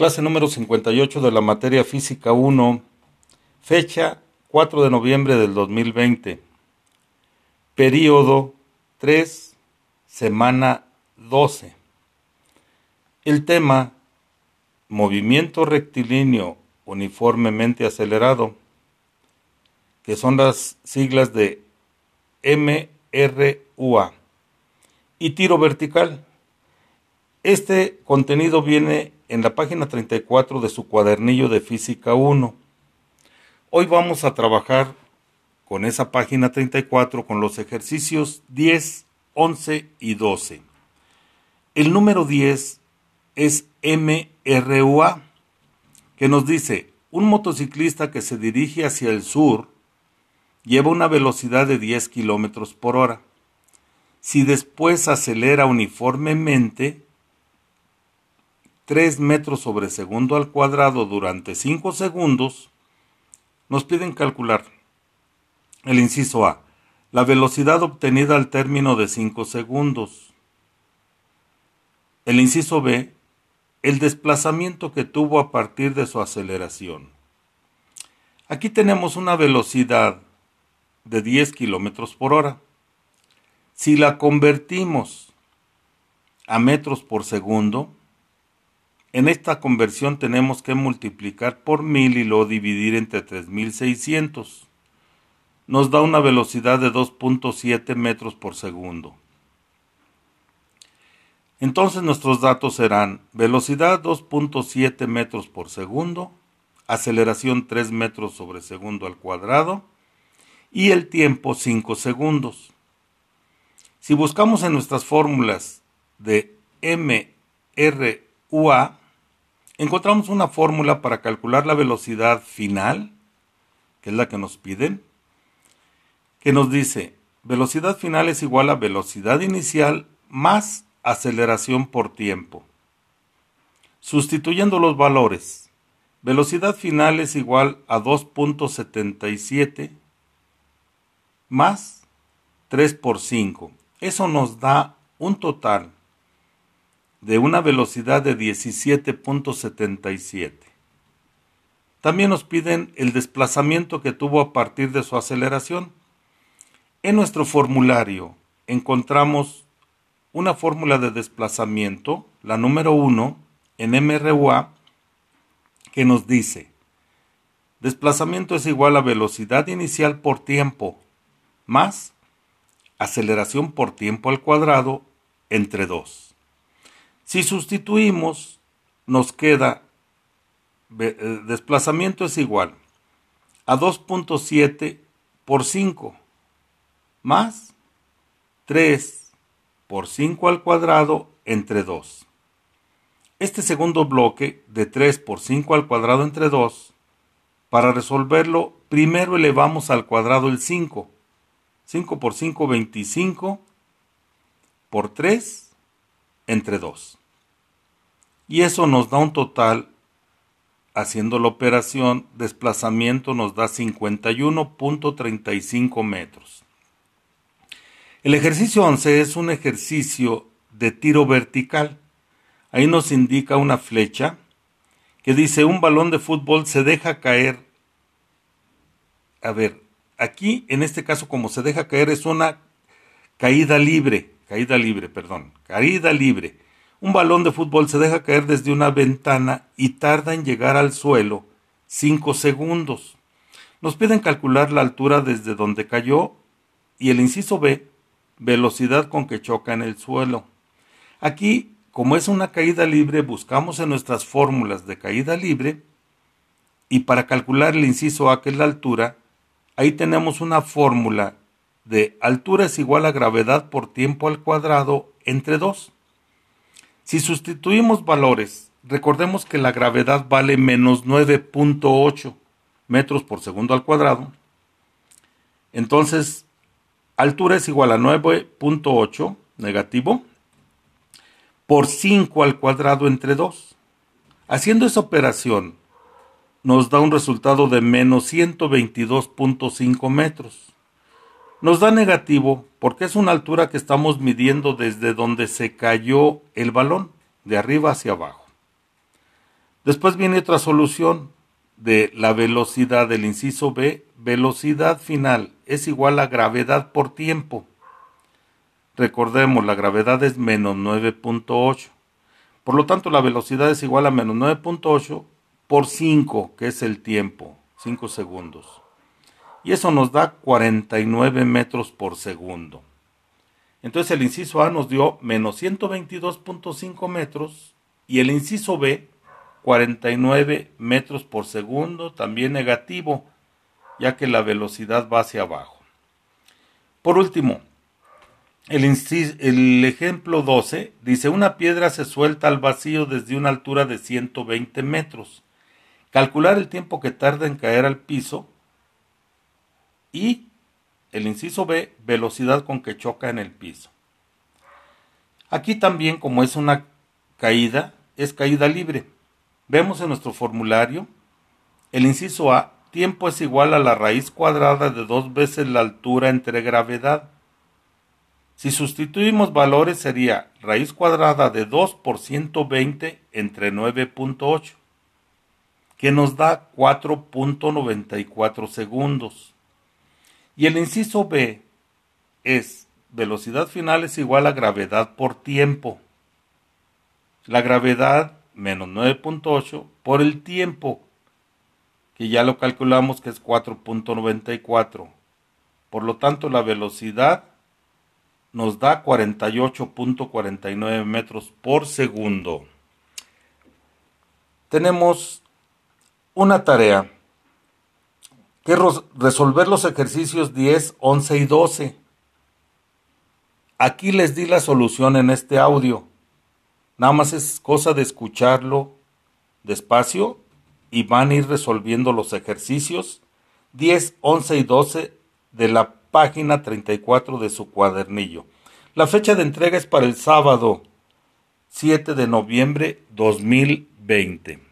Clase número 58 de la materia física 1, fecha 4 de noviembre del 2020, periodo 3, semana 12. El tema, movimiento rectilíneo uniformemente acelerado, que son las siglas de MRUA, y tiro vertical. Este contenido viene en la página 34 de su cuadernillo de Física 1. Hoy vamos a trabajar con esa página 34 con los ejercicios 10, 11 y 12. El número 10 es MRUA, que nos dice, un motociclista que se dirige hacia el sur lleva una velocidad de 10 kilómetros por hora. Si después acelera uniformemente, 3 metros sobre segundo al cuadrado durante 5 segundos, nos piden calcular el inciso A, la velocidad obtenida al término de 5 segundos. El inciso B, el desplazamiento que tuvo a partir de su aceleración. Aquí tenemos una velocidad de 10 kilómetros por hora. Si la convertimos a metros por segundo, en esta conversión tenemos que multiplicar por mil y luego dividir entre 3600. Nos da una velocidad de 2.7 metros por segundo. Entonces nuestros datos serán velocidad 2.7 metros por segundo, aceleración 3 metros sobre segundo al cuadrado y el tiempo 5 segundos. Si buscamos en nuestras fórmulas de MRUA, encontramos una fórmula para calcular la velocidad final, que es la que nos piden, que nos dice, velocidad final es igual a velocidad inicial más aceleración por tiempo. Sustituyendo los valores, velocidad final es igual a 2.77 más 3 por 5. Eso nos da un total de una velocidad de 17.77. También nos piden el desplazamiento que tuvo a partir de su aceleración. En nuestro formulario encontramos una fórmula de desplazamiento, la número 1, en MRUA, que nos dice, desplazamiento es igual a velocidad inicial por tiempo más aceleración por tiempo al cuadrado entre 2. Si sustituimos, nos queda eh, desplazamiento es igual a 2.7 por 5 más 3 por 5 al cuadrado entre 2. Este segundo bloque de 3 por 5 al cuadrado entre 2, para resolverlo, primero elevamos al cuadrado el 5. 5 por 5, 25 por 3 entre 2 y eso nos da un total, haciendo la operación, desplazamiento nos da 51.35 metros. El ejercicio 11 es un ejercicio de tiro vertical. Ahí nos indica una flecha que dice un balón de fútbol se deja caer. A ver, aquí en este caso como se deja caer es una caída libre, caída libre, perdón, caída libre un balón de fútbol se deja caer desde una ventana y tarda en llegar al suelo 5 segundos. Nos piden calcular la altura desde donde cayó y el inciso B, velocidad con que choca en el suelo. Aquí, como es una caída libre, buscamos en nuestras fórmulas de caída libre y para calcular el inciso A, que es la altura, ahí tenemos una fórmula de altura es igual a gravedad por tiempo al cuadrado entre 2. Si sustituimos valores, recordemos que la gravedad vale menos 9.8 metros por segundo al cuadrado. Entonces, altura es igual a 9.8 negativo por 5 al cuadrado entre 2. Haciendo esa operación, nos da un resultado de menos 122.5 metros. Nos da negativo porque es una altura que estamos midiendo desde donde se cayó el balón, de arriba hacia abajo. Después viene otra solución de la velocidad del inciso B. Velocidad final es igual a gravedad por tiempo. Recordemos, la gravedad es menos 9.8. Por lo tanto, la velocidad es igual a menos 9.8 por 5, que es el tiempo, 5 segundos. Y eso nos da 49 metros por segundo. Entonces el inciso A nos dio menos 122.5 metros y el inciso B 49 metros por segundo, también negativo, ya que la velocidad va hacia abajo. Por último, el, el, ejemplo 12 dice una piedra se suelta al vacío desde una altura de 120 metros. Calcular el tiempo que tarda en caer al piso y el inciso B, velocidad con que choca en el piso. Aquí también, como es una caída, es caída libre. Vemos en nuestro formulario el inciso A, tiempo es igual a la raíz cuadrada de dos veces la altura entre gravedad. Si sustituimos valores sería raíz cuadrada de 2 por 120 entre 9.8, que nos da 4.94 segundos. Y el inciso B es velocidad final es igual a gravedad por tiempo. La gravedad menos 9.8 por el tiempo, que ya lo calculamos que es 4.94. Por lo tanto, la velocidad nos da 48.49 metros por segundo. Tenemos una tarea que resolver los ejercicios 10, 11 y 12. Aquí les di la solución en este audio. Nada más es cosa de escucharlo despacio y van a ir resolviendo los ejercicios 10, 11 y 12 de la página 34 de su cuadernillo. La fecha de entrega es para el sábado 7 de noviembre 2020.